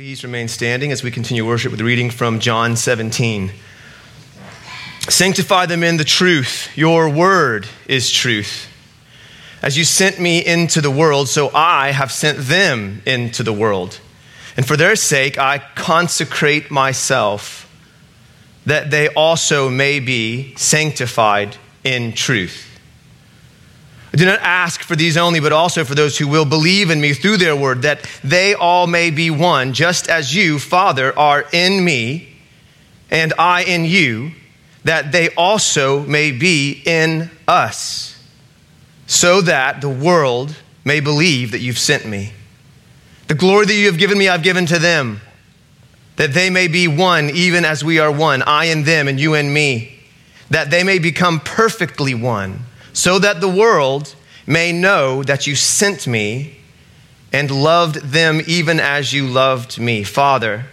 Please remain standing as we continue worship with reading from John 17. Sanctify them in the truth. Your word is truth. As you sent me into the world, so I have sent them into the world. And for their sake, I consecrate myself, that they also may be sanctified in truth. Do not ask for these only, but also for those who will believe in me through their word, that they all may be one, just as you, Father, are in me, and I in you, that they also may be in us, so that the world may believe that you've sent me. The glory that you have given me, I've given to them, that they may be one, even as we are one, I and them, and you and me, that they may become perfectly one so that the world may know that you sent me and loved them even as you loved me. Father,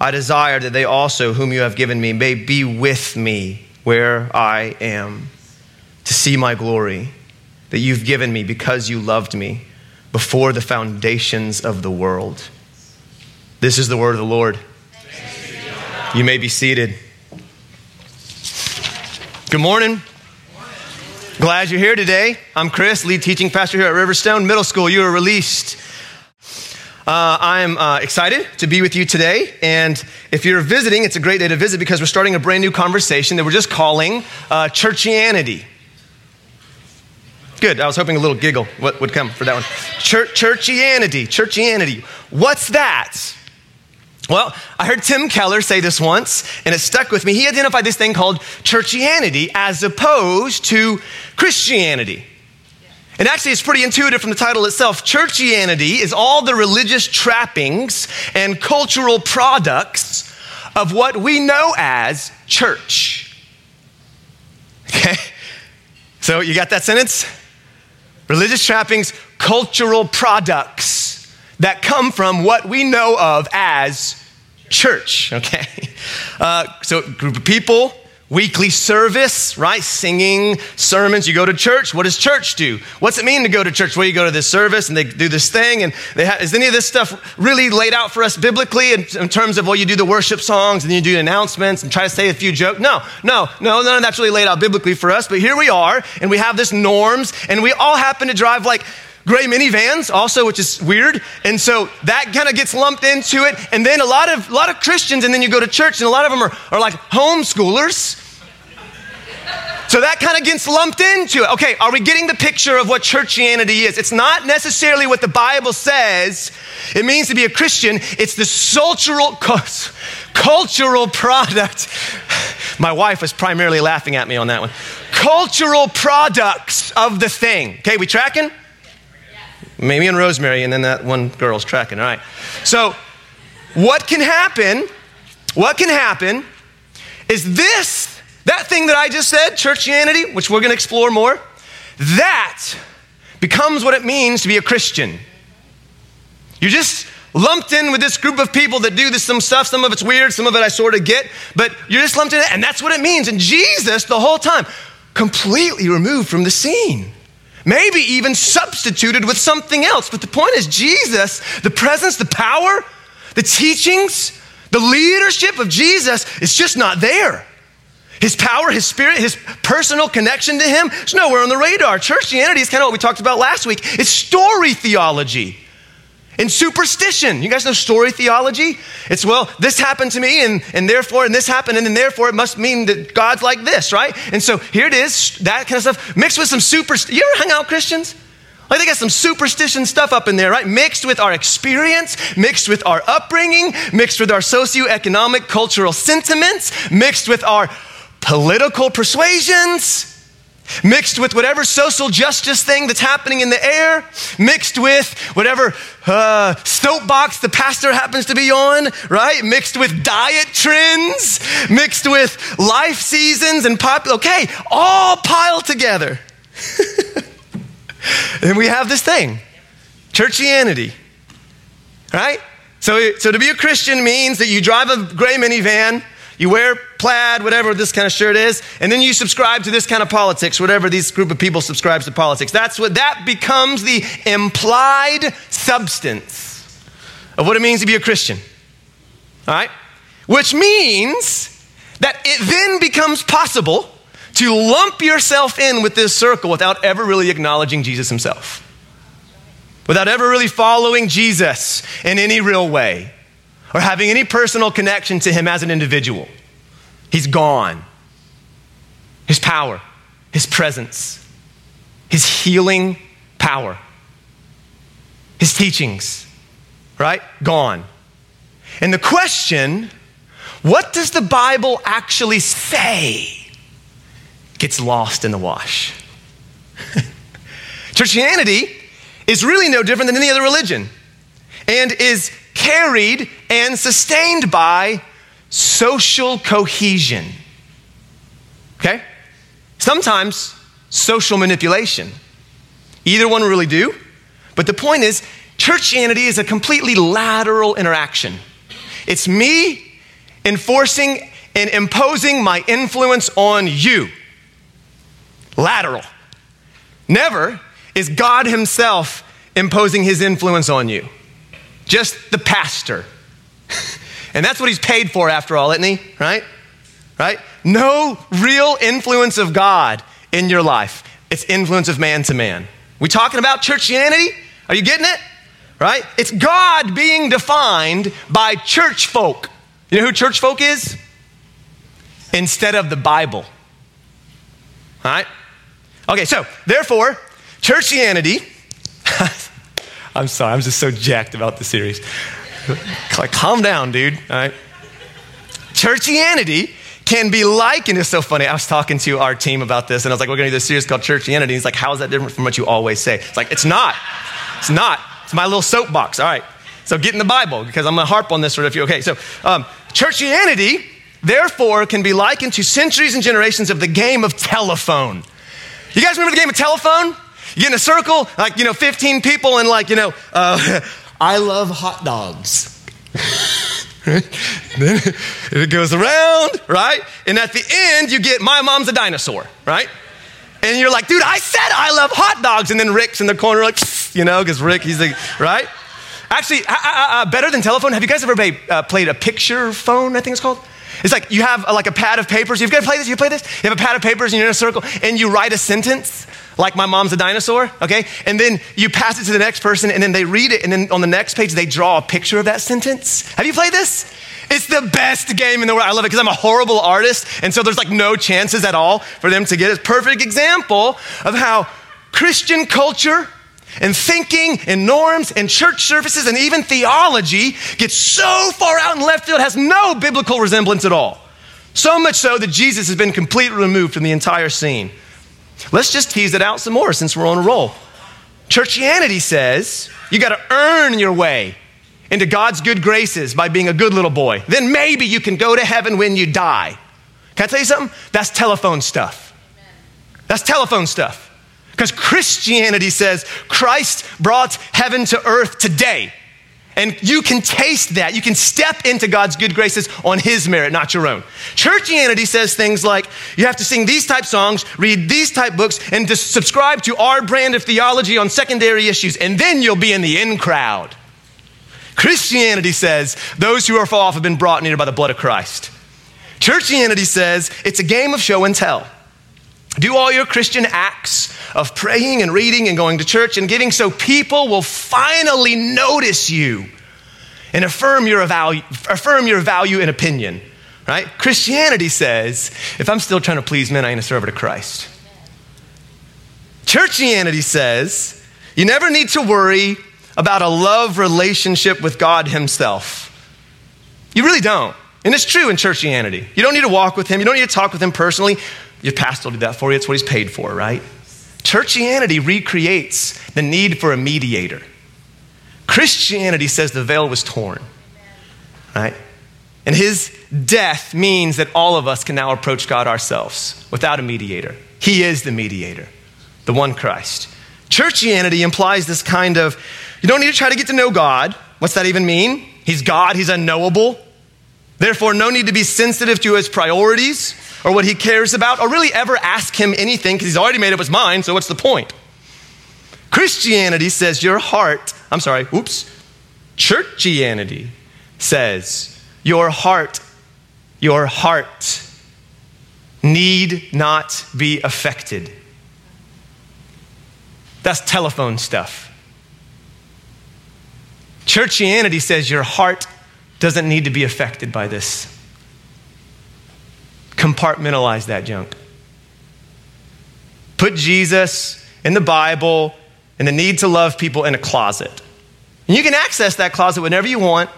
I desire that they also, whom you have given me, may be with me where I am, to see my glory that you've given me because you loved me before the foundations of the world. This is the word of the Lord. You may be seated. Good morning. Glad you're here today. I'm Chris, lead teaching pastor here at Riverstone Middle School. You are released. Uh, I'm uh, excited to be with you today. And if you're visiting, it's a great day to visit because we're starting a brand new conversation that we're just calling uh, churchianity. Good. I was hoping a little giggle would come for that one. Church, churchianity. Churchianity. What's that? Well, I heard Tim Keller say this once, and it stuck with me. He identified this thing called churchianity as opposed to Christianity. And actually, it's pretty intuitive from the title itself. Churchianity is all the religious trappings and cultural products of what we know as church. Okay? So, you got that sentence? Religious trappings, cultural products that come from what we know of as church, okay? Uh, so, group of people, weekly service, right? Singing sermons. You go to church. What does church do? What's it mean to go to church? Well, you go to this service and they do this thing. And ha- is any of this stuff really laid out for us biblically in, in, terms of, well, you do the worship songs and you do announcements and try to say a few jokes? No, no, no, none of that's really laid out biblically for us. But here we are and we have this norms and we all happen to drive like gray minivans also which is weird. And so that kind of gets lumped into it. And then a lot of a lot of christians and then you go to church and a lot of them are, are like homeschoolers. So that kind of gets lumped into it. Okay are we getting the picture of what churchianity is? It's not necessarily what the bible says. It means to be a christian it's the cultural cultural product. My wife was primarily laughing at me on that one. Cultural products of the thing. Okay we tracking Maybe and Rosemary, and then that one girl's tracking. All right. So, what can happen? What can happen is this, that thing that I just said, churchianity, which we're going to explore more, that becomes what it means to be a Christian. You're just lumped in with this group of people that do this some stuff. Some of it's weird, some of it I sort of get, but you're just lumped in, and that's what it means. And Jesus, the whole time, completely removed from the scene maybe even substituted with something else. But the point is, Jesus, the presence, the power, the teachings, the leadership of Jesus is just not there. His power, his spirit, his personal connection to him is nowhere on the radar. Churchianity is kind of what we talked about last week. It's story theology. In superstition, you guys know story theology? It's, well, this happened to me, and, and therefore, and this happened, and then therefore it must mean that God's like this, right? And so here it is, that kind of stuff, mixed with some super. You ever hung out Christians? Like they got some superstition stuff up in there, right? Mixed with our experience, mixed with our upbringing, mixed with our socioeconomic cultural sentiments, mixed with our political persuasions mixed with whatever social justice thing that's happening in the air, mixed with whatever uh, soapbox the pastor happens to be on, right? Mixed with diet trends, mixed with life seasons and pop. Okay, all piled together. and we have this thing, churchianity, right? So, so to be a Christian means that you drive a gray minivan you wear plaid, whatever this kind of shirt is, and then you subscribe to this kind of politics, whatever these group of people subscribes to politics. That's what that becomes the implied substance of what it means to be a Christian. All right? Which means that it then becomes possible to lump yourself in with this circle without ever really acknowledging Jesus himself. Without ever really following Jesus in any real way or having any personal connection to him as an individual. He's gone. His power, his presence, his healing power, his teachings, right? Gone. And the question, what does the Bible actually say? Gets lost in the wash. Churchianity is really no different than any other religion and is carried and sustained by social cohesion. Okay? Sometimes social manipulation. Either one really do, but the point is, churchianity is a completely lateral interaction. It's me enforcing and imposing my influence on you. Lateral. Never is God Himself imposing His influence on you. Just the pastor. and that's what He's paid for, after all, isn't He? Right? Right? No real influence of God in your life. It's influence of man to man. We talking about churchianity? Are you getting it? Right? It's God being defined by church folk. You know who church folk is? Instead of the Bible. All right? Okay, so therefore, churchianity, I'm sorry, I'm just so jacked about the series. Like, calm down, dude. All right? Churchianity can be likened. It's so funny. I was talking to our team about this, and I was like, "We're going to do this series called Churchianity." He's like, "How is that different from what you always say?" It's like, "It's not. It's not. It's my little soapbox." All right. So get in the Bible because I'm going to harp on this sort of. You. Okay. So um, Churchianity, therefore, can be likened to centuries and generations of the game of telephone. You guys remember the game of telephone? You get in a circle, like you know, 15 people, and like you know, uh, I love hot dogs. Then it goes around, right? And at the end, you get my mom's a dinosaur, right? And you're like, dude, I said I love hot dogs. And then Rick's in the corner, like, you know, because Rick, he's like, right? Actually, uh, better than telephone, have you guys ever played, uh, played a picture phone, I think it's called? It's like you have uh, like a pad of papers. You've got to play this? You play this? You have a pad of papers and you're in a circle and you write a sentence like my mom's a dinosaur, okay? And then you pass it to the next person and then they read it and then on the next page they draw a picture of that sentence. Have you played this? It's the best game in the world. I love it because I'm a horrible artist and so there's like no chances at all for them to get it. Perfect example of how Christian culture and thinking and norms and church services and even theology gets so far out in left field has no biblical resemblance at all. So much so that Jesus has been completely removed from the entire scene. Let's just tease it out some more since we're on a roll. Churchianity says you got to earn your way into God's good graces by being a good little boy. Then maybe you can go to heaven when you die. Can I tell you something? That's telephone stuff. That's telephone stuff. Because Christianity says Christ brought heaven to earth today. And you can taste that. You can step into God's good graces on His merit, not your own. Churchianity says things like you have to sing these type songs, read these type books, and to subscribe to our brand of theology on secondary issues, and then you'll be in the in crowd. Christianity says those who are far off have been brought near by the blood of Christ. Churchianity says it's a game of show and tell. Do all your Christian acts of praying and reading and going to church and giving so people will finally notice you and affirm your value, affirm your value and opinion. Right? Christianity says, if I'm still trying to please men, I ain't a servant of Christ. Churchianity says, you never need to worry about a love relationship with God Himself. You really don't. And it's true in churchianity. You don't need to walk with Him, you don't need to talk with Him personally. Your pastor will do that for you. It's what he's paid for, right? Churchianity recreates the need for a mediator. Christianity says the veil was torn, right? And his death means that all of us can now approach God ourselves without a mediator. He is the mediator, the one Christ. Churchianity implies this kind of you don't need to try to get to know God. What's that even mean? He's God, he's unknowable. Therefore, no need to be sensitive to his priorities or what he cares about, or really ever ask him anything because he's already made up his mind, so what's the point? Christianity says your heart, I'm sorry, oops, churchianity says your heart, your heart need not be affected. That's telephone stuff. Churchianity says your heart doesn't need to be affected by this. Compartmentalize that junk. Put Jesus in the Bible and the need to love people in a closet. And you can access that closet whenever you want,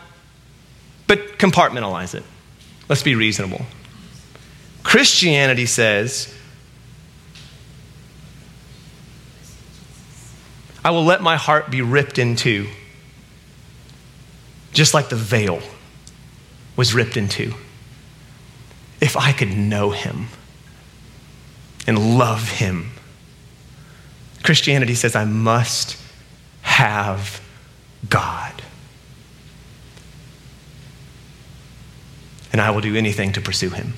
but compartmentalize it. Let's be reasonable. Christianity says, I will let my heart be ripped in two, just like the veil was ripped in two. If I could know him and love him, Christianity says I must have God. And I will do anything to pursue him.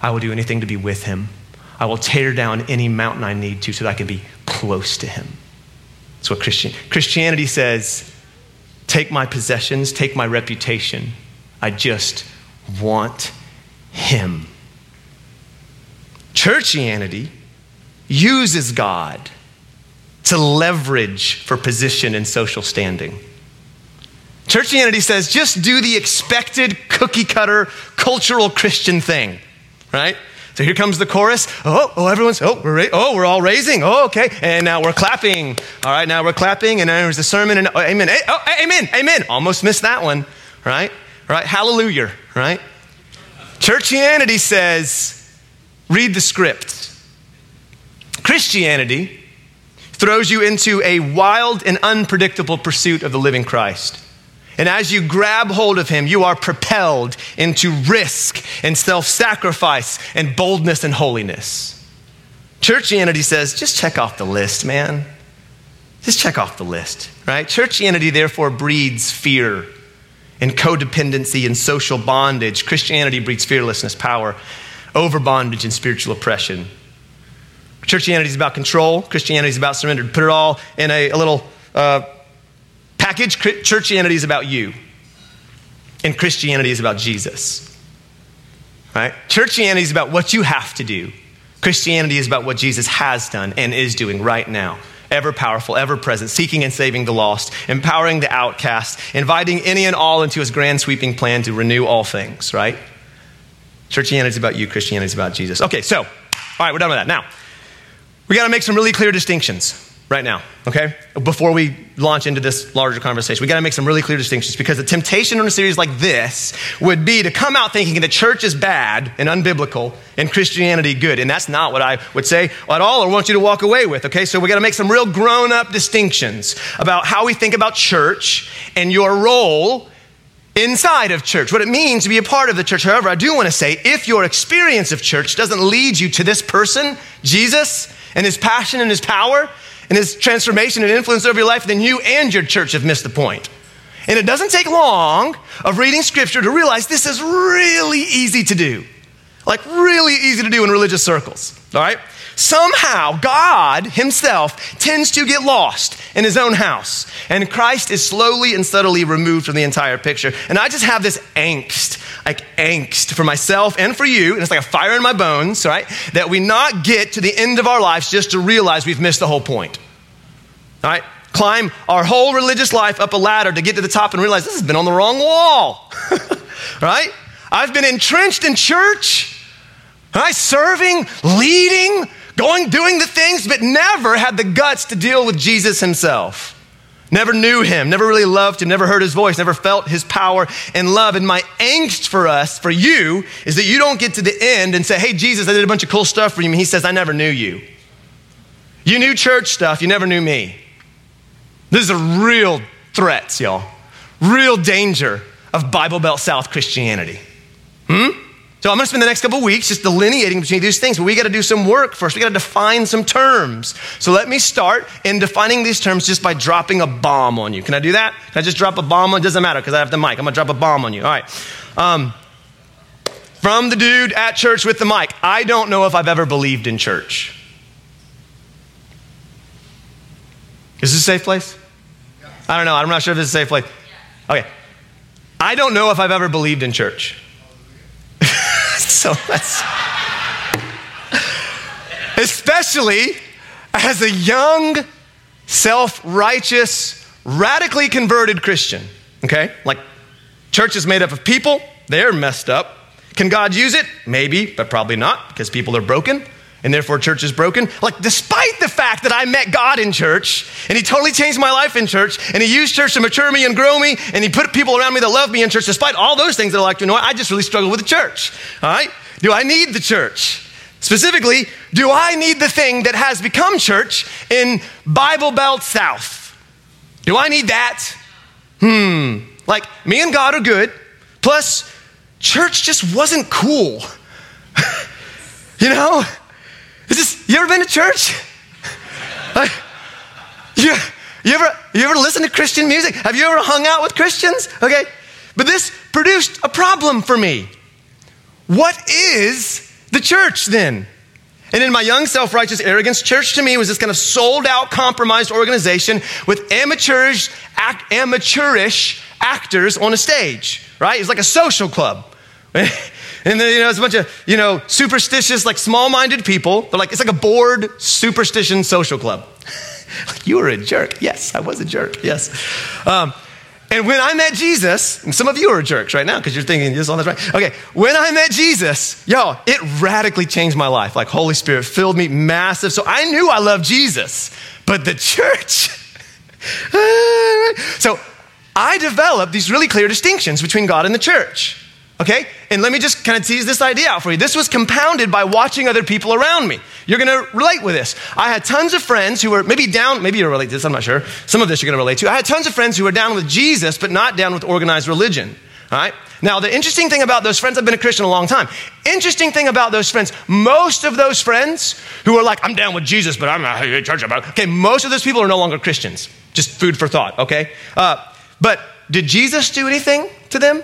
I will do anything to be with him. I will tear down any mountain I need to so that I can be close to him. That's what Christian, Christianity says take my possessions, take my reputation. I just want him. Churchianity uses God to leverage for position and social standing. Churchianity says just do the expected cookie cutter cultural Christian thing right? So here comes the chorus. Oh, oh, everyone's, oh, we're, ra- oh, we're all raising. Oh, okay. And now we're clapping. All right, now we're clapping. And there's a sermon and, oh, amen. Eh, oh, eh, amen, amen. Almost missed that one, right? Right? Hallelujah, right? Churchianity says, read the script. Christianity throws you into a wild and unpredictable pursuit of the living Christ. And as you grab hold of him, you are propelled into risk and self sacrifice and boldness and holiness. Churchianity says, just check off the list, man. Just check off the list, right? Churchianity therefore breeds fear and codependency and social bondage. Christianity breeds fearlessness, power, over bondage, and spiritual oppression. Churchianity is about control. Christianity is about surrender. Put it all in a, a little uh, package, Churchianity is about you, and Christianity is about Jesus. Right? Churchianity is about what you have to do. Christianity is about what Jesus has done and is doing right now. Ever powerful, ever present, seeking and saving the lost, empowering the outcast, inviting any and all into his grand sweeping plan to renew all things, right? Churchianity is about you, Christianity is about Jesus. Okay, so, all right, we're done with that. Now, we got to make some really clear distinctions right now, okay? Before we launch into this larger conversation, we got to make some really clear distinctions because the temptation in a series like this would be to come out thinking the church is bad and unbiblical and Christianity good. And that's not what I would say at all or want you to walk away with, okay? So we got to make some real grown up distinctions about how we think about church and your role inside of church, what it means to be a part of the church. However, I do want to say if your experience of church doesn't lead you to this person, Jesus, and his passion and his power, and his transformation and influence over your life, then you and your church have missed the point. And it doesn't take long of reading scripture to realize this is really easy to do. Like, really easy to do in religious circles, all right? Somehow, God Himself tends to get lost in His own house, and Christ is slowly and subtly removed from the entire picture. And I just have this angst, like angst for myself and for you, and it's like a fire in my bones, right? That we not get to the end of our lives just to realize we've missed the whole point, all right? Climb our whole religious life up a ladder to get to the top and realize this has been on the wrong wall, right? I've been entrenched in church Right? Serving, leading, going, doing the things, but never had the guts to deal with Jesus himself. Never knew him, never really loved him, never heard his voice, never felt his power and love. And my angst for us, for you, is that you don't get to the end and say, Hey, Jesus, I did a bunch of cool stuff for you. And he says, I never knew you. You knew church stuff, you never knew me. This is a real threat, y'all. Real danger of Bible Belt South Christianity. Hmm? So I'm going to spend the next couple weeks just delineating between these things, but we got to do some work first. We got to define some terms. So let me start in defining these terms just by dropping a bomb on you. Can I do that? Can I just drop a bomb on? It doesn't matter because I have the mic. I'm going to drop a bomb on you. All right. Um, from the dude at church with the mic. I don't know if I've ever believed in church. Is this a safe place? I don't know. I'm not sure if this is a safe place. Okay. I don't know if I've ever believed in church. So that's. Especially as a young, self righteous, radically converted Christian. Okay? Like, church is made up of people, they're messed up. Can God use it? Maybe, but probably not because people are broken and therefore church is broken. Like, despite the fact that I met God in church and He totally changed my life in church and He used church to mature me and grow me and He put people around me that love me in church, despite all those things that I like to know, I just really struggle with the church. All right? Do I need the church? Specifically, do I need the thing that has become church in Bible Belt South? Do I need that? Hmm. Like, me and God are good, plus, church just wasn't cool. you know? Is this, you ever been to church? Like, you, you, ever, you ever listen to Christian music? Have you ever hung out with Christians? Okay. But this produced a problem for me. What is the church then? And in my young, self righteous arrogance, church to me was this kind of sold out, compromised organization with amateurish, act, amateurish actors on a stage, right? It's like a social club. And then, you know, it's a bunch of, you know, superstitious, like small minded people. They're like, it's like a bored superstition social club. you were a jerk. Yes, I was a jerk. Yes. Um, and when I met Jesus, and some of you are jerks right now because you're thinking this all that's right. Okay, when I met Jesus, y'all, it radically changed my life. Like Holy Spirit filled me massive. So I knew I loved Jesus, but the church. so I developed these really clear distinctions between God and the church. Okay? And let me just kind of tease this idea out for you. This was compounded by watching other people around me. You're going to relate with this. I had tons of friends who were maybe down, maybe you relate to this, I'm not sure. Some of this you're going to relate to. I had tons of friends who were down with Jesus, but not down with organized religion. All right? Now, the interesting thing about those friends, I've been a Christian a long time. Interesting thing about those friends, most of those friends who are like, I'm down with Jesus, but I'm not a church about Okay, most of those people are no longer Christians. Just food for thought, okay? Uh, but did Jesus do anything to them?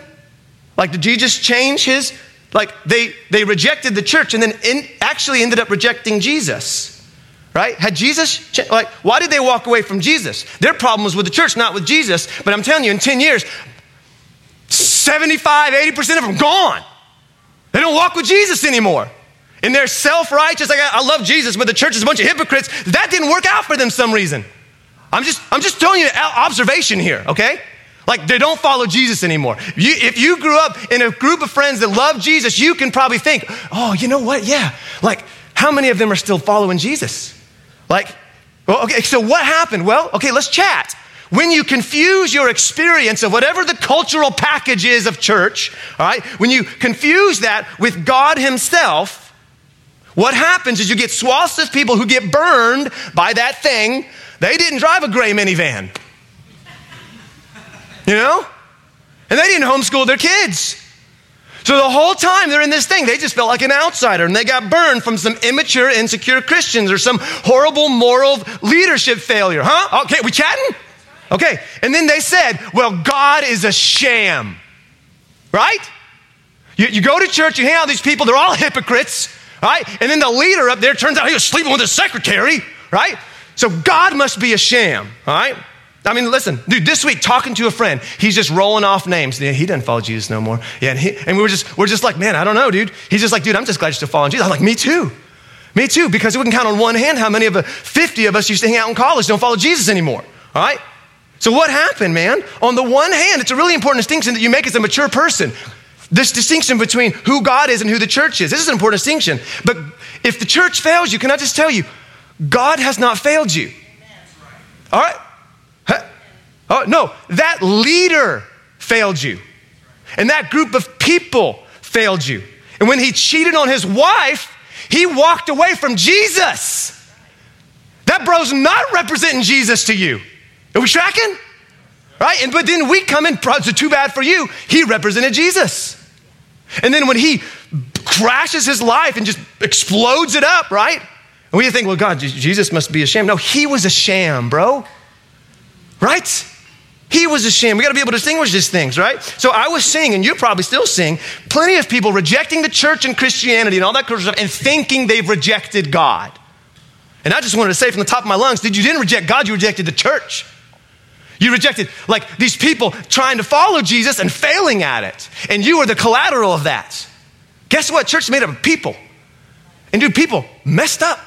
Like, did Jesus change his? Like, they, they rejected the church and then in, actually ended up rejecting Jesus. Right? Had Jesus, like, why did they walk away from Jesus? Their problem was with the church, not with Jesus. But I'm telling you, in 10 years, 75, 80% of them gone. They don't walk with Jesus anymore. And they're self righteous. Like, I love Jesus, but the church is a bunch of hypocrites. That didn't work out for them some reason. I'm just, I'm just telling you an observation here, okay? Like they don't follow Jesus anymore. You, if you grew up in a group of friends that love Jesus, you can probably think, oh, you know what? Yeah. Like, how many of them are still following Jesus? Like, well, okay, so what happened? Well, okay, let's chat. When you confuse your experience of whatever the cultural package is of church, all right, when you confuse that with God Himself, what happens is you get swaths of people who get burned by that thing. They didn't drive a gray minivan. You know? And they didn't homeschool their kids. So the whole time they're in this thing, they just felt like an outsider and they got burned from some immature, insecure Christians or some horrible moral leadership failure. Huh? Okay, we chatting? Okay. And then they said, well, God is a sham. Right? You, you go to church, you hang out with these people, they're all hypocrites. Right? And then the leader up there turns out he was sleeping with his secretary. Right? So God must be a sham. All right? I mean, listen, dude, this week talking to a friend, he's just rolling off names. Yeah, he doesn't follow Jesus no more. Yeah, and, he, and we were just, we're just like, man, I don't know, dude. He's just like, dude, I'm just glad you're still following Jesus. I'm like, me too. Me too, because we can count on one hand how many of the 50 of us used to hang out in college don't follow Jesus anymore. All right? So what happened, man? On the one hand, it's a really important distinction that you make as a mature person. This distinction between who God is and who the church is. This is an important distinction. But if the church fails you, can I just tell you, God has not failed you. All right? Oh, no, that leader failed you. And that group of people failed you. And when he cheated on his wife, he walked away from Jesus. That bro's not representing Jesus to you. Are we tracking? Right? And but then we come in, so too bad for you. He represented Jesus. And then when he crashes his life and just explodes it up, right? And we think, well, God, Jesus must be a sham. No, he was a sham, bro. Right? He was ashamed. We got to be able to distinguish these things, right? So I was seeing, and you probably still seeing, plenty of people rejecting the church and Christianity and all that kind of stuff and thinking they've rejected God. And I just wanted to say from the top of my lungs, did you didn't reject God, you rejected the church. You rejected like these people trying to follow Jesus and failing at it. And you were the collateral of that. Guess what? Church is made up of people. And dude, people messed up.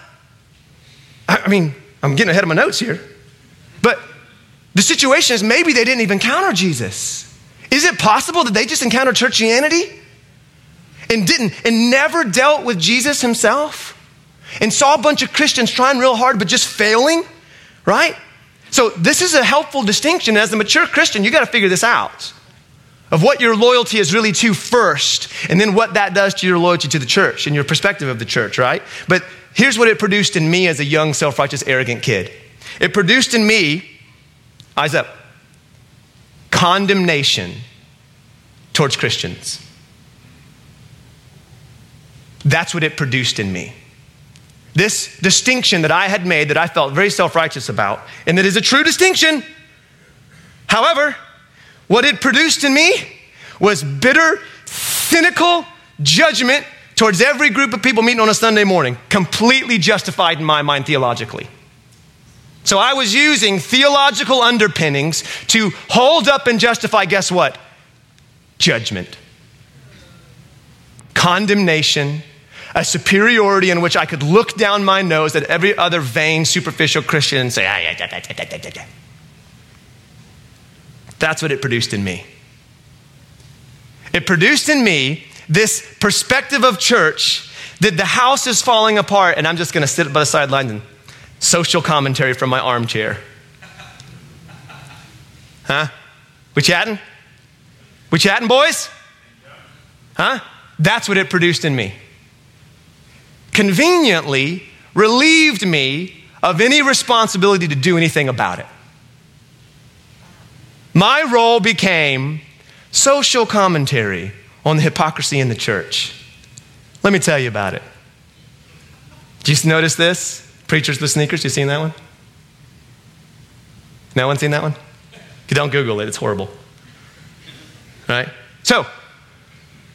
I, I mean, I'm getting ahead of my notes here. The situation is maybe they didn't even encounter Jesus. Is it possible that they just encountered churchianity and didn't and never dealt with Jesus himself? And saw a bunch of Christians trying real hard but just failing, right? So this is a helpful distinction. As a mature Christian, you got to figure this out of what your loyalty is really to first, and then what that does to your loyalty to the church and your perspective of the church, right? But here's what it produced in me as a young, self righteous, arrogant kid it produced in me, eyes up, condemnation towards Christians. That's what it produced in me. This distinction that I had made that I felt very self righteous about, and that is a true distinction. However, what it produced in me was bitter, cynical judgment towards every group of people meeting on a Sunday morning, completely justified in my mind theologically. So I was using theological underpinnings to hold up and justify, guess what? Judgment, condemnation, a superiority in which I could look down my nose at every other vain, superficial Christian and say, ah, yeah, yeah, yeah. That's what it produced in me. It produced in me this perspective of church that the house is falling apart, and I'm just going to sit by the sidelines and social commentary from my armchair. Huh? We chatting? We chatting, boys? Huh? That's what it produced in me. Conveniently relieved me of any responsibility to do anything about it. My role became social commentary on the hypocrisy in the church. Let me tell you about it. Do you notice this? Preachers with sneakers, you seen that one? No one seen that one? You don't Google it, it's horrible. Right? So,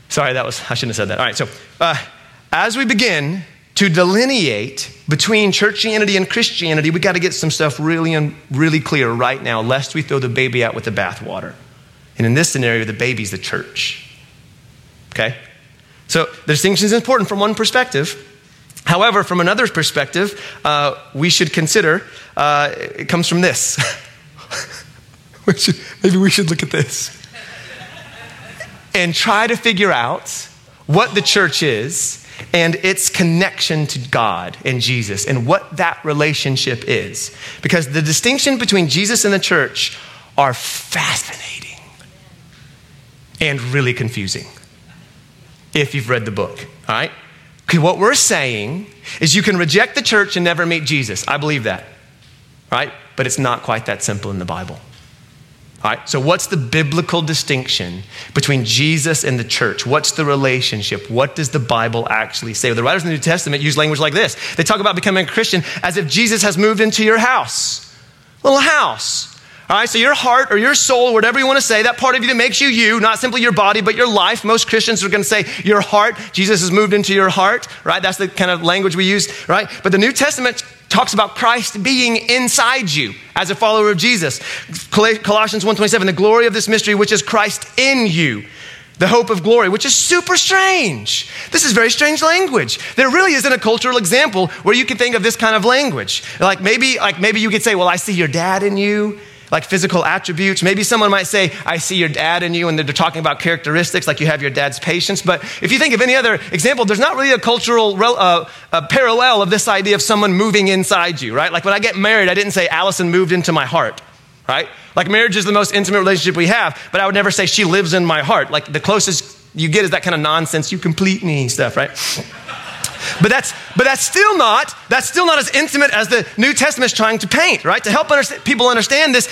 sorry, that was, I shouldn't have said that. All right, so uh, as we begin to delineate between churchianity and Christianity, we got to get some stuff really really clear right now, lest we throw the baby out with the bathwater. And in this scenario, the baby's the church. Okay? So the distinction is important from one perspective. However, from another perspective, uh, we should consider uh, it comes from this. we should, maybe we should look at this and try to figure out what the church is and its connection to God and Jesus and what that relationship is. Because the distinction between Jesus and the church are fascinating and really confusing if you've read the book, all right? What we're saying is you can reject the church and never meet Jesus. I believe that, right? But it's not quite that simple in the Bible. All right, so what's the biblical distinction between Jesus and the church? What's the relationship? What does the Bible actually say? Well, the writers in the New Testament use language like this. They talk about becoming a Christian as if Jesus has moved into your house, little house. All right, so your heart or your soul, whatever you want to say, that part of you that makes you you, not simply your body, but your life. Most Christians are going to say your heart. Jesus has moved into your heart, right? That's the kind of language we use, right? But the New Testament talks about Christ being inside you as a follower of Jesus. Colossians 1:27, the glory of this mystery which is Christ in you. The hope of glory, which is super strange. This is very strange language. There really isn't a cultural example where you can think of this kind of language. Like maybe, like maybe you could say, "Well, I see your dad in you." Like physical attributes. Maybe someone might say, I see your dad in you, and they're talking about characteristics like you have your dad's patience. But if you think of any other example, there's not really a cultural uh, a parallel of this idea of someone moving inside you, right? Like when I get married, I didn't say Allison moved into my heart, right? Like marriage is the most intimate relationship we have, but I would never say she lives in my heart. Like the closest you get is that kind of nonsense, you complete me stuff, right? But that's, but that's still not, that's still not as intimate as the New Testament is trying to paint, right? To help understand, people understand this,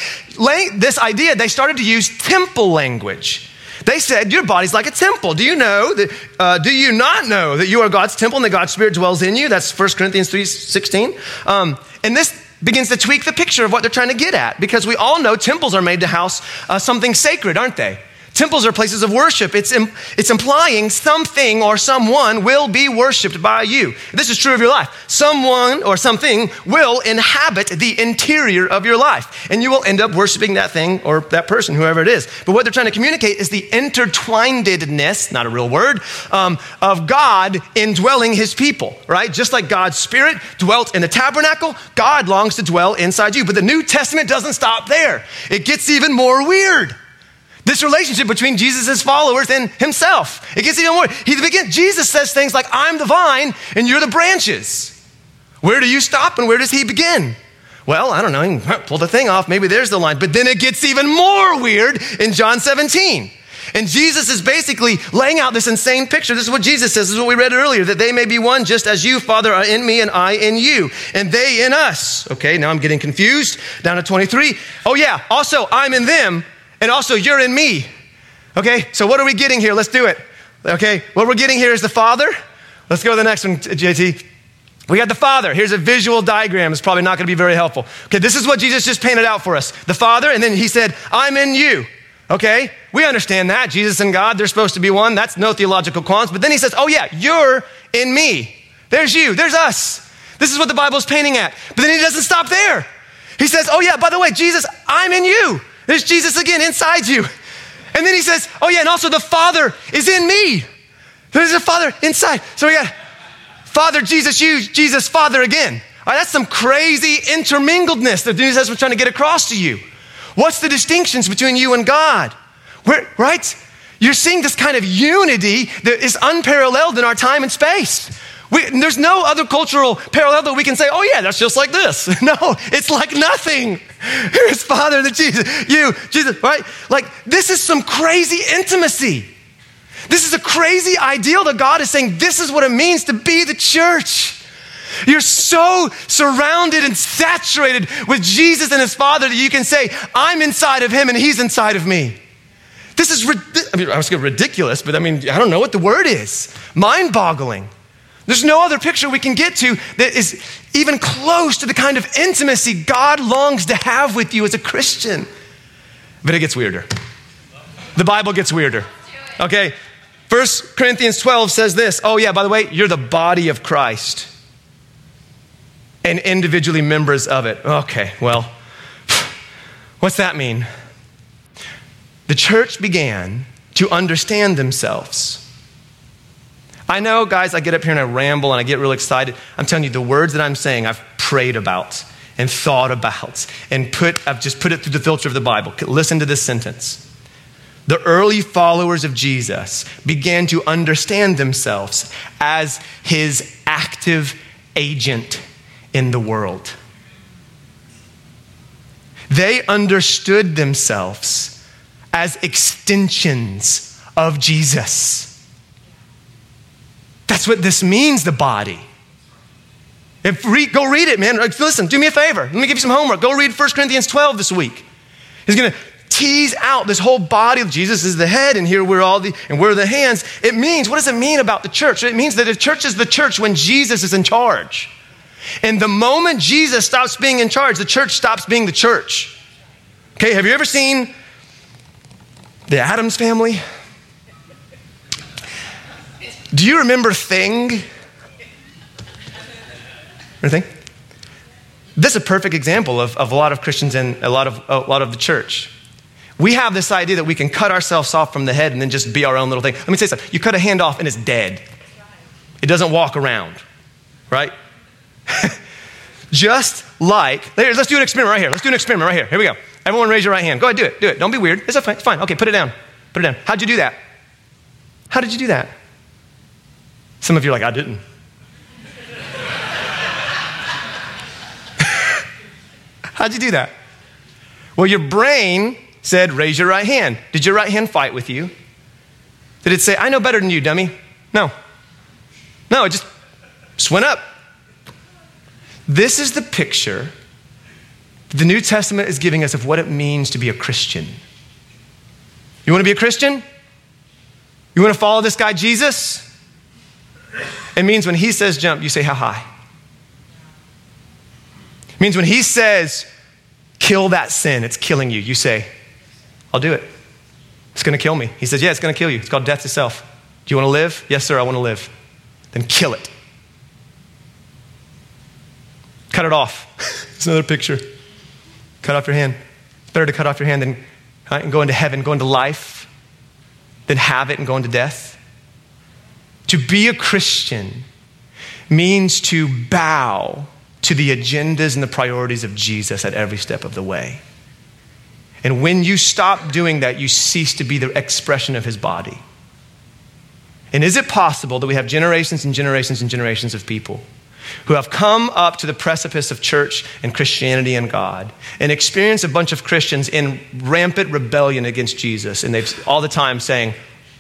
this idea, they started to use temple language. They said, Your body's like a temple. Do you know that, uh, do you not know that you are God's temple and that God's Spirit dwells in you? That's 1 Corinthians 3 16. Um, and this begins to tweak the picture of what they're trying to get at because we all know temples are made to house uh, something sacred, aren't they? Temples are places of worship. It's, Im- it's implying something or someone will be worshiped by you. This is true of your life. Someone or something will inhabit the interior of your life, and you will end up worshiping that thing or that person, whoever it is. But what they're trying to communicate is the intertwinedness, not a real word, um, of God indwelling his people, right? Just like God's spirit dwelt in the tabernacle, God longs to dwell inside you. But the New Testament doesn't stop there, it gets even more weird. This relationship between Jesus' followers and himself. It gets even more. He begins, Jesus says things like, I'm the vine and you're the branches. Where do you stop and where does he begin? Well, I don't know. You can pull the thing off. Maybe there's the line. But then it gets even more weird in John 17. And Jesus is basically laying out this insane picture. This is what Jesus says. This is what we read earlier that they may be one just as you, Father, are in me and I in you, and they in us. Okay, now I'm getting confused. Down to 23. Oh, yeah. Also, I'm in them, and also you're in me. Okay, so what are we getting here? Let's do it. Okay, what we're getting here is the Father. Let's go to the next one, JT. We got the Father. Here's a visual diagram. It's probably not going to be very helpful. Okay, this is what Jesus just painted out for us. The Father, and then he said, I'm in you. Okay, we understand that. Jesus and God, they're supposed to be one. That's no theological qualms. But then he says, Oh, yeah, you're in me. There's you. There's us. This is what the Bible's painting at. But then he doesn't stop there. He says, Oh, yeah, by the way, Jesus, I'm in you. There's Jesus again inside you. And then he says, Oh, yeah, and also the Father is in me. There's a Father inside. So we got Father, Jesus, you, Jesus, Father again. All right, that's some crazy intermingledness that the New Testament's trying to get across to you. What's the distinctions between you and God? Where, right? You're seeing this kind of unity that is unparalleled in our time and space. We, there's no other cultural parallel that we can say, oh, yeah, that's just like this. No, it's like nothing. Here's Father, the Jesus, you, Jesus, right? Like, this is some crazy intimacy. This is a crazy ideal that God is saying, this is what it means to be the church. You're so surrounded and saturated with Jesus and his Father that you can say, I'm inside of him and he's inside of me. This is, I mean, I was going ridiculous, but I mean, I don't know what the word is. Mind boggling. There's no other picture we can get to that is even close to the kind of intimacy God longs to have with you as a Christian. But it gets weirder. The Bible gets weirder. Okay, 1 Corinthians 12 says this Oh, yeah, by the way, you're the body of Christ and individually members of it. Okay, well, what's that mean? The church began to understand themselves. I know, guys, I get up here and I ramble and I get real excited. I'm telling you, the words that I'm saying, I've prayed about and thought about and put, I've just put it through the filter of the Bible. Listen to this sentence. The early followers of Jesus began to understand themselves as his active agent in the world. They understood themselves as extensions of Jesus. That's what this means, the body. If go read it, man. Listen, do me a favor. Let me give you some homework. Go read 1 Corinthians 12 this week. He's going to tease out this whole body of Jesus is the head, and here we're all the, and we're the hands. It means, what does it mean about the church? It means that the church is the church when Jesus is in charge. And the moment Jesus stops being in charge, the church stops being the church. Okay, have you ever seen the Addams family? Do you remember Thing? Remember Thing? This is a perfect example of, of a lot of Christians and a lot of, a lot of the church. We have this idea that we can cut ourselves off from the head and then just be our own little thing. Let me say something. You cut a hand off and it's dead. It doesn't walk around, right? Just like, here, let's do an experiment right here. Let's do an experiment right here. Here we go. Everyone raise your right hand. Go ahead, do it. Do it. Don't be weird. It's fine. It's fine. Okay, put it down. Put it down. How'd you do that? How did you do that? Some of you are like, I didn't. How'd you do that? Well, your brain said, raise your right hand. Did your right hand fight with you? Did it say, I know better than you, dummy? No. No, it just, just went up. This is the picture the New Testament is giving us of what it means to be a Christian. You want to be a Christian? You want to follow this guy, Jesus? It means when he says jump, you say, How high? It means when he says, Kill that sin, it's killing you, you say, I'll do it. It's going to kill me. He says, Yeah, it's going to kill you. It's called death to self. Do you want to live? Yes, sir, I want to live. Then kill it. Cut it off. It's another picture. Cut off your hand. It's better to cut off your hand than right, and go into heaven, go into life, than have it and go into death. To be a Christian means to bow to the agendas and the priorities of Jesus at every step of the way. And when you stop doing that, you cease to be the expression of his body. And is it possible that we have generations and generations and generations of people who have come up to the precipice of church and Christianity and God and experienced a bunch of Christians in rampant rebellion against Jesus? And they've all the time saying,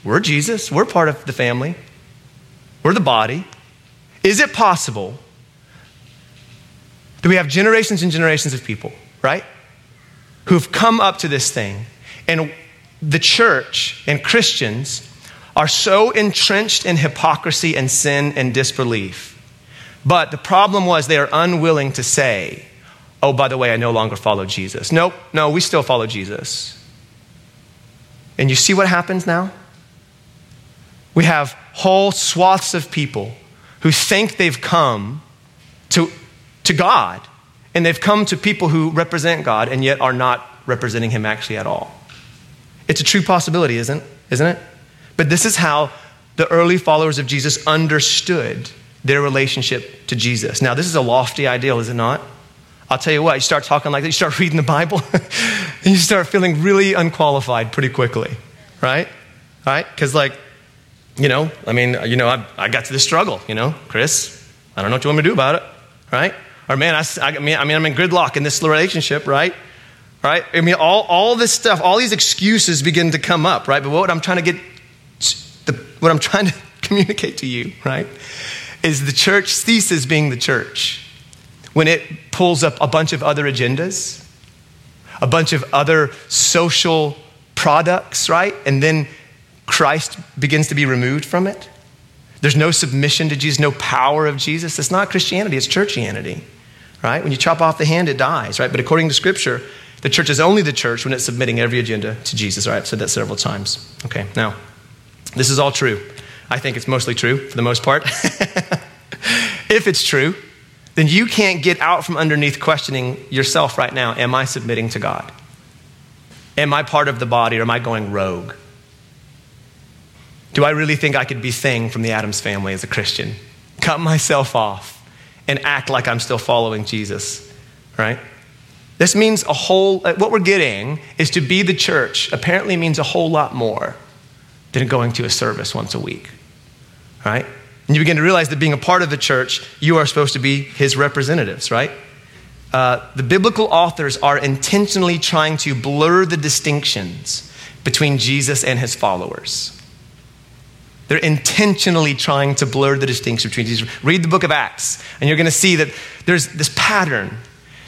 We're Jesus, we're part of the family, we're the body. Is it possible that we have generations and generations of people, right, who've come up to this thing and the church and Christians are so entrenched in hypocrisy and sin and disbelief. But the problem was they are unwilling to say, oh, by the way, I no longer follow Jesus. Nope, no, we still follow Jesus. And you see what happens now? We have whole swaths of people who think they've come to, to God, and they've come to people who represent God and yet are not representing Him actually at all. It's a true possibility, isn't, isn't it? But this is how the early followers of Jesus understood their relationship to Jesus. Now, this is a lofty ideal, is it not? I'll tell you what, you start talking like that, you start reading the Bible, and you start feeling really unqualified pretty quickly, right? Right? Because, like, you know, I mean, you know, I, I got to this struggle, you know, Chris, I don't know what you want me to do about it, right? Or, man, I, I, mean, I mean, I'm in gridlock in this relationship, right? Right? I mean, all, all this stuff, all these excuses begin to come up, right? But what I'm trying to get the, what I'm trying to communicate to you, right, is the church ceases being the church when it pulls up a bunch of other agendas, a bunch of other social products, right? And then Christ begins to be removed from it. There's no submission to Jesus, no power of Jesus. It's not Christianity, it's churchianity, right? When you chop off the hand, it dies, right? But according to Scripture, the church is only the church when it's submitting every agenda to Jesus, right? I've said that several times. Okay, now, this is all true. I think it's mostly true for the most part. if it's true, then you can't get out from underneath questioning yourself right now Am I submitting to God? Am I part of the body or am I going rogue? Do I really think I could be thing from the Addams family as a Christian? Cut myself off and act like I'm still following Jesus, right? This means a whole, what we're getting is to be the church apparently means a whole lot more than going to a service once a week, right? And you begin to realize that being a part of the church, you are supposed to be his representatives, right? Uh, the biblical authors are intentionally trying to blur the distinctions between Jesus and his followers. They're intentionally trying to blur the distinction between Jesus. Read the book of Acts, and you're going to see that there's this pattern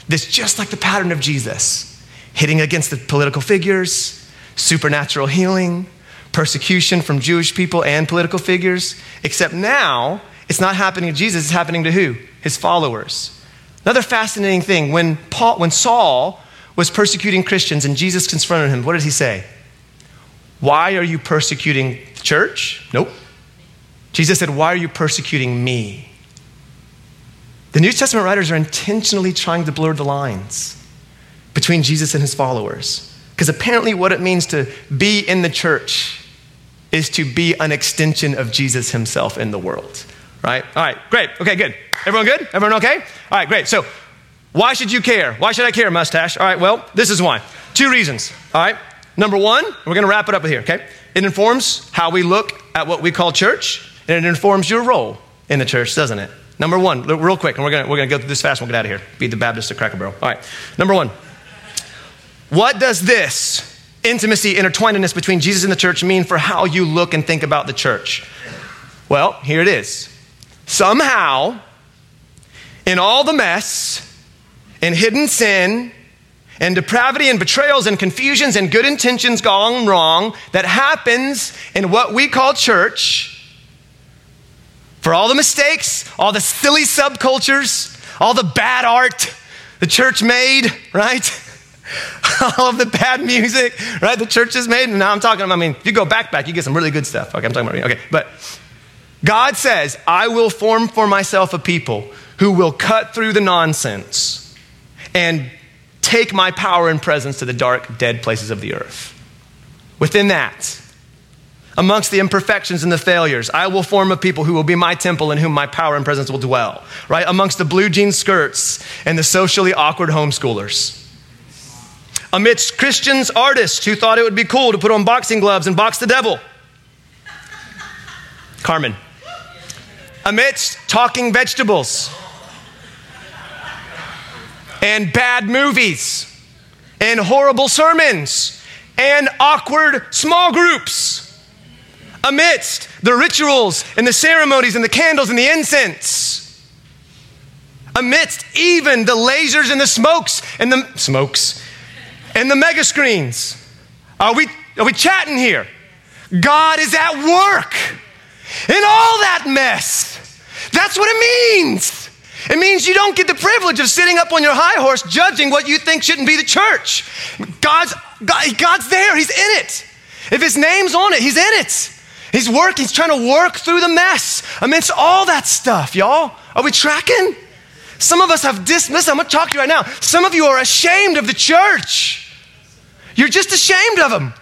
that's just like the pattern of Jesus hitting against the political figures, supernatural healing, persecution from Jewish people and political figures, except now it's not happening to Jesus, it's happening to who? His followers. Another fascinating thing when, Paul, when Saul was persecuting Christians and Jesus confronted him, what did he say? Why are you persecuting church? Nope. Jesus said, Why are you persecuting me? The New Testament writers are intentionally trying to blur the lines between Jesus and his followers. Because apparently, what it means to be in the church is to be an extension of Jesus himself in the world. Right? All right, great. Okay, good. Everyone good? Everyone okay? All right, great. So, why should you care? Why should I care, mustache? All right, well, this is why. Two reasons. All right. Number one, we're going to wrap it up here, okay? It informs how we look at what we call church, and it informs your role in the church, doesn't it? Number one, real quick, and we're going we're gonna go through this fast and we'll get out of here. Be the Baptist of Cracker Barrel. All right. Number one, what does this intimacy, intertwinedness between Jesus and the church mean for how you look and think about the church? Well, here it is. Somehow, in all the mess and hidden sin and depravity and betrayals and confusions and good intentions gone wrong that happens in what we call church, for all the mistakes, all the silly subcultures, all the bad art the church made, right? all of the bad music, right? The church has made. And now I'm talking, I mean, if you go back, back, you get some really good stuff. Okay, I'm talking about, okay. But God says, I will form for myself a people who will cut through the nonsense and take my power and presence to the dark, dead places of the earth. Within that, amongst the imperfections and the failures, I will form a people who will be my temple in whom my power and presence will dwell, right? Amongst the blue jean skirts and the socially awkward homeschoolers. Amidst Christians, artists who thought it would be cool to put on boxing gloves and box the devil. Carmen. Amidst talking vegetables and bad movies and horrible sermons and awkward small groups amidst the rituals and the ceremonies and the candles and the incense, amidst even the lasers and the smokes and the smokes and the mega screens. Are we, are we chatting here? God is at work in all that mess. That's what it means. Means you don't get the privilege of sitting up on your high horse judging what you think shouldn't be the church. God's, God, God's there, He's in it. If His name's on it, He's in it. He's working, He's trying to work through the mess amidst all that stuff, y'all. Are we tracking? Some of us have dismissed, I'm gonna talk to you right now. Some of you are ashamed of the church. You're just ashamed of them.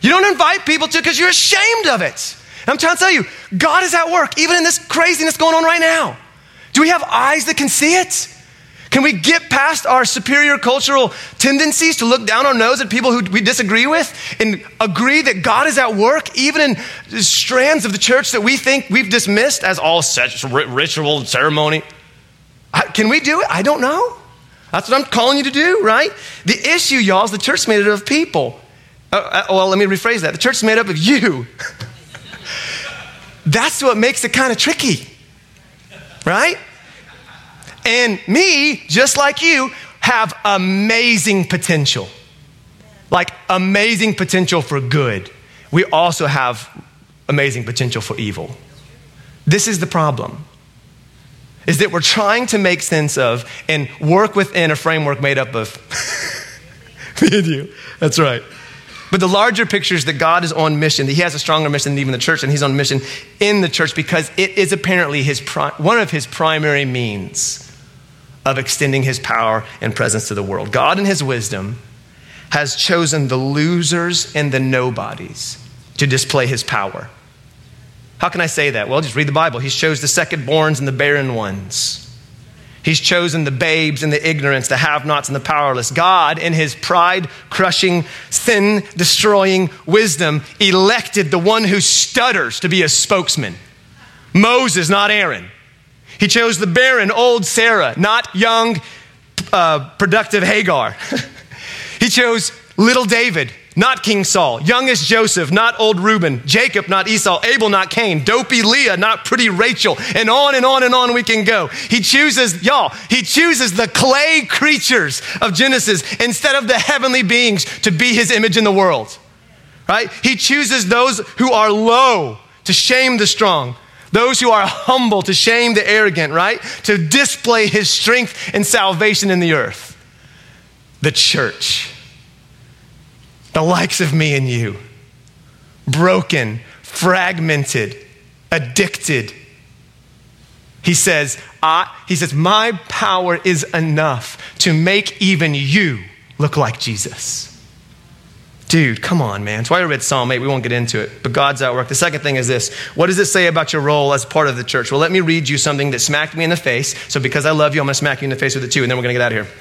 You don't invite people to because you're ashamed of it. And I'm trying to tell you, God is at work, even in this craziness going on right now. Do we have eyes that can see it? Can we get past our superior cultural tendencies to look down our nose at people who we disagree with and agree that God is at work, even in strands of the church that we think we've dismissed as all such ritual and ceremony? Can we do it? I don't know. That's what I'm calling you to do, right? The issue, y'all, is the church made up of people. Uh, uh, well, let me rephrase that. The church is made up of you. That's what makes it kind of tricky right? And me, just like you, have amazing potential. Like amazing potential for good. We also have amazing potential for evil. This is the problem. Is that we're trying to make sense of and work within a framework made up of me and you. That's right. But the larger picture is that God is on mission, that He has a stronger mission than even the church, and He's on mission in the church because it is apparently his pri- one of His primary means of extending His power and presence to the world. God, in His wisdom, has chosen the losers and the nobodies to display His power. How can I say that? Well, just read the Bible. He chose the second borns and the barren ones. He's chosen the babes and the ignorance, the have nots and the powerless. God, in his pride crushing, sin destroying wisdom, elected the one who stutters to be a spokesman Moses, not Aaron. He chose the barren old Sarah, not young, uh, productive Hagar. he chose little David, not King Saul. Youngest Joseph, not old Reuben. Jacob, not Esau. Abel, not Cain. Dopey Leah, not pretty Rachel. And on and on and on we can go. He chooses, y'all, he chooses the clay creatures of Genesis instead of the heavenly beings to be his image in the world. Right? He chooses those who are low to shame the strong. Those who are humble to shame the arrogant, right? To display his strength and salvation in the earth. The church the likes of me and you, broken, fragmented, addicted. He says, I, he says, my power is enough to make even you look like Jesus. Dude, come on, man. That's why I read Psalm 8. We won't get into it, but God's at work. The second thing is this What does it say about your role as part of the church? Well, let me read you something that smacked me in the face. So, because I love you, I'm going to smack you in the face with it too, and then we're going to get out of here.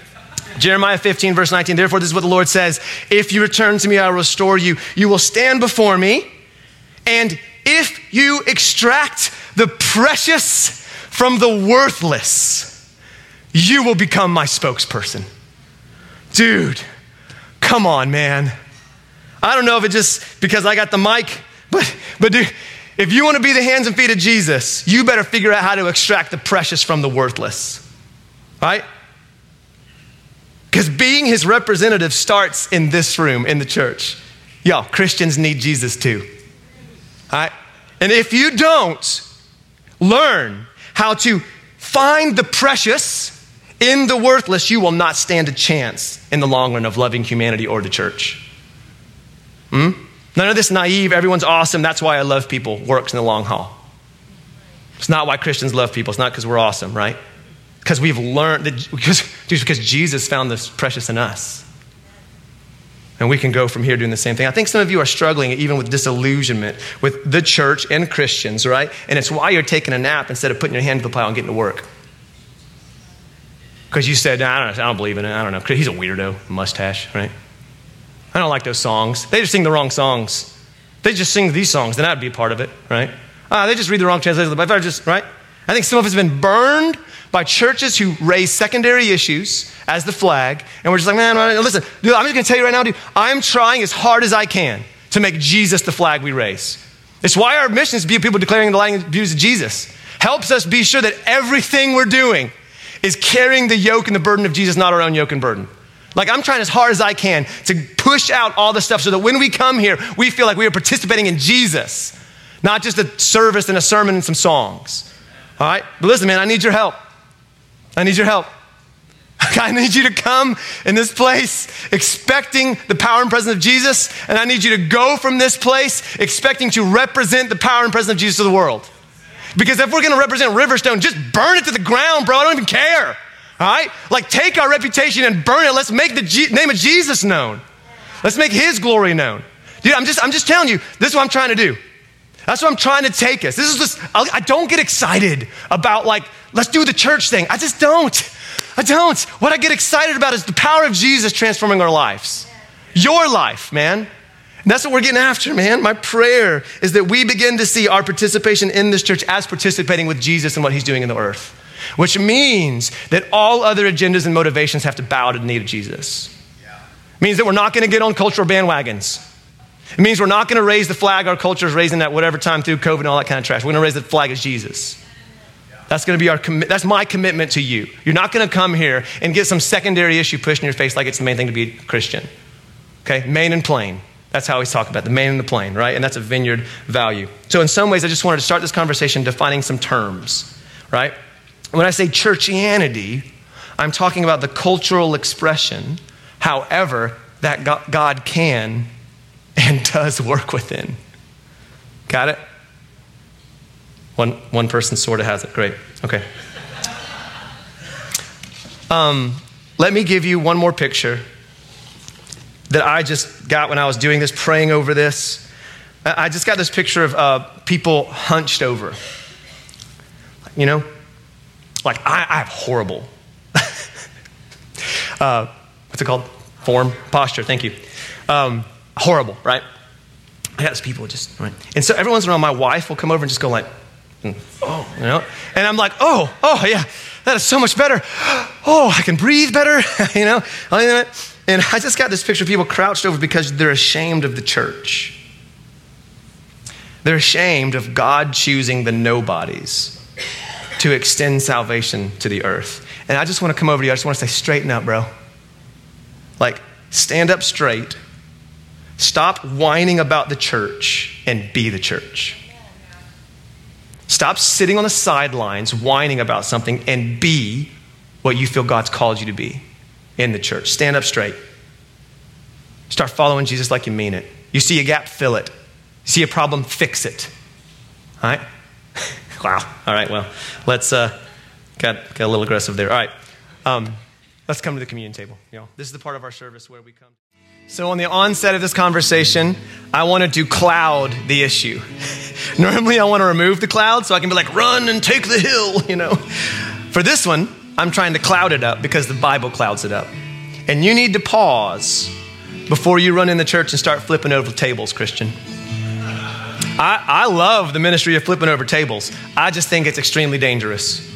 Jeremiah 15, verse 19. Therefore, this is what the Lord says If you return to me, I will restore you. You will stand before me, and if you extract the precious from the worthless, you will become my spokesperson. Dude, come on, man. I don't know if it's just because I got the mic, but, but dude, if you want to be the hands and feet of Jesus, you better figure out how to extract the precious from the worthless. Right? Because being his representative starts in this room, in the church. Y'all, Christians need Jesus too. All right? And if you don't learn how to find the precious in the worthless, you will not stand a chance in the long run of loving humanity or the church. Hmm? None of this naive, everyone's awesome, that's why I love people works in the long haul. It's not why Christians love people. It's not because we're awesome, right? Because we've learned that because, because Jesus found this precious in us. And we can go from here doing the same thing. I think some of you are struggling even with disillusionment with the church and Christians, right? And it's why you're taking a nap instead of putting your hand to the plow and getting to work. Because you said, I, don't, I don't believe in it. I don't know. He's a weirdo, mustache, right? I don't like those songs. They just sing the wrong songs. They just sing these songs, then I'd be a part of it, right? Ah, they just read the wrong translation of the Bible, just, right? I think some of us have been burned by churches who raise secondary issues as the flag, and we're just like, man, listen, dude, I'm just gonna tell you right now, dude, I'm trying as hard as I can to make Jesus the flag we raise. It's why our mission is people declaring the light views of Jesus. Helps us be sure that everything we're doing is carrying the yoke and the burden of Jesus, not our own yoke and burden. Like, I'm trying as hard as I can to push out all the stuff so that when we come here, we feel like we are participating in Jesus, not just a service and a sermon and some songs. All right? But listen, man, I need your help. I need your help. I need you to come in this place expecting the power and presence of Jesus, and I need you to go from this place expecting to represent the power and presence of Jesus to the world. Because if we're gonna represent Riverstone, just burn it to the ground, bro. I don't even care. All right? Like, take our reputation and burn it. Let's make the G- name of Jesus known. Let's make his glory known. Dude, I'm just, I'm just telling you, this is what I'm trying to do. That's what I'm trying to take us. This is just, I don't get excited about, like, let's do the church thing. I just don't. I don't. What I get excited about is the power of Jesus transforming our lives. Your life, man. And that's what we're getting after, man. My prayer is that we begin to see our participation in this church as participating with Jesus and what he's doing in the earth which means that all other agendas and motivations have to bow to the need of Jesus. Yeah. Means that we're not going to get on cultural bandwagons. It means we're not going to raise the flag our culture is raising at whatever time through COVID and all that kind of trash. We're going to raise the flag as Jesus. That's going to be our commi- that's my commitment to you. You're not going to come here and get some secondary issue pushed in your face like it's the main thing to be a Christian. Okay, main and plain. That's how he's talking about the main and the plain, right? And that's a vineyard value. So in some ways, I just wanted to start this conversation defining some terms, right? When I say churchianity, I'm talking about the cultural expression, however, that God can and does work within. Got it? One, one person sort of has it. Great. Okay. Um, let me give you one more picture that I just got when I was doing this, praying over this. I just got this picture of uh, people hunched over. You know, like, I, I have horrible, uh, what's it called? Form, posture, thank you. Um, horrible, right? I got these people just, right? And so every once in a while, my wife will come over and just go like, mm, oh, you know? And I'm like, oh, oh, yeah, that is so much better. Oh, I can breathe better, you know? And I just got this picture of people crouched over because they're ashamed of the church. They're ashamed of God choosing the nobodies to extend salvation to the earth. And I just want to come over to you. I just want to say, straighten up, bro. Like, stand up straight. Stop whining about the church and be the church. Stop sitting on the sidelines whining about something and be what you feel God's called you to be in the church. Stand up straight. Start following Jesus like you mean it. You see a gap, fill it. You see a problem, fix it. All right? Wow. All right, well, let's, uh, got, got a little aggressive there. All right. Um, let's come to the communion table. You know, this is the part of our service where we come. So, on the onset of this conversation, I wanted to cloud the issue. Normally, I want to remove the cloud so I can be like, run and take the hill, you know. For this one, I'm trying to cloud it up because the Bible clouds it up. And you need to pause before you run in the church and start flipping over tables, Christian. I, I love the ministry of flipping over tables. I just think it's extremely dangerous.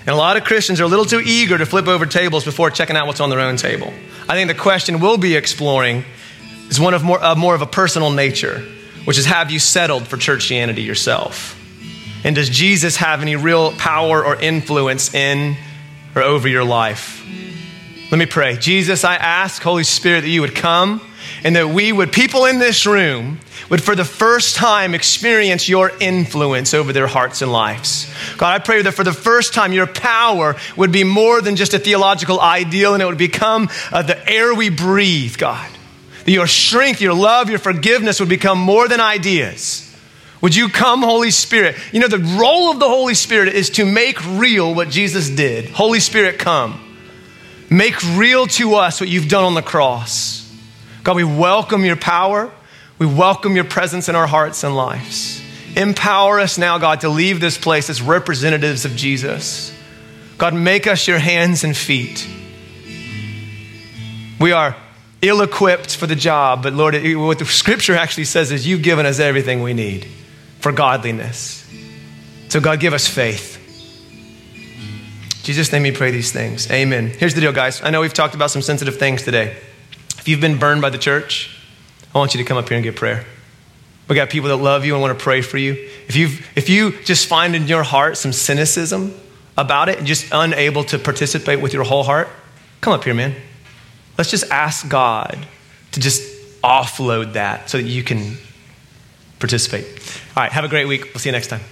And a lot of Christians are a little too eager to flip over tables before checking out what's on their own table. I think the question we'll be exploring is one of more, uh, more of a personal nature, which is have you settled for churchianity yourself? And does Jesus have any real power or influence in or over your life? Let me pray. Jesus, I ask, Holy Spirit, that you would come and that we would, people in this room, would for the first time experience your influence over their hearts and lives. God, I pray that for the first time your power would be more than just a theological ideal and it would become uh, the air we breathe, God. That your strength, your love, your forgiveness would become more than ideas. Would you come, Holy Spirit? You know, the role of the Holy Spirit is to make real what Jesus did. Holy Spirit, come. Make real to us what you've done on the cross. God, we welcome your power. We welcome your presence in our hearts and lives. Empower us now, God, to leave this place as representatives of Jesus. God, make us your hands and feet. We are ill equipped for the job, but Lord, what the scripture actually says is you've given us everything we need for godliness. So, God, give us faith. Jesus' name we pray these things. Amen. Here's the deal, guys. I know we've talked about some sensitive things today. If you've been burned by the church, I want you to come up here and get prayer. We got people that love you and want to pray for you. If, you if you just find in your heart some cynicism about it and just unable to participate with your whole heart, come up here, man. Let's just ask God to just offload that so that you can participate. All right, have a great week. We'll see you next time.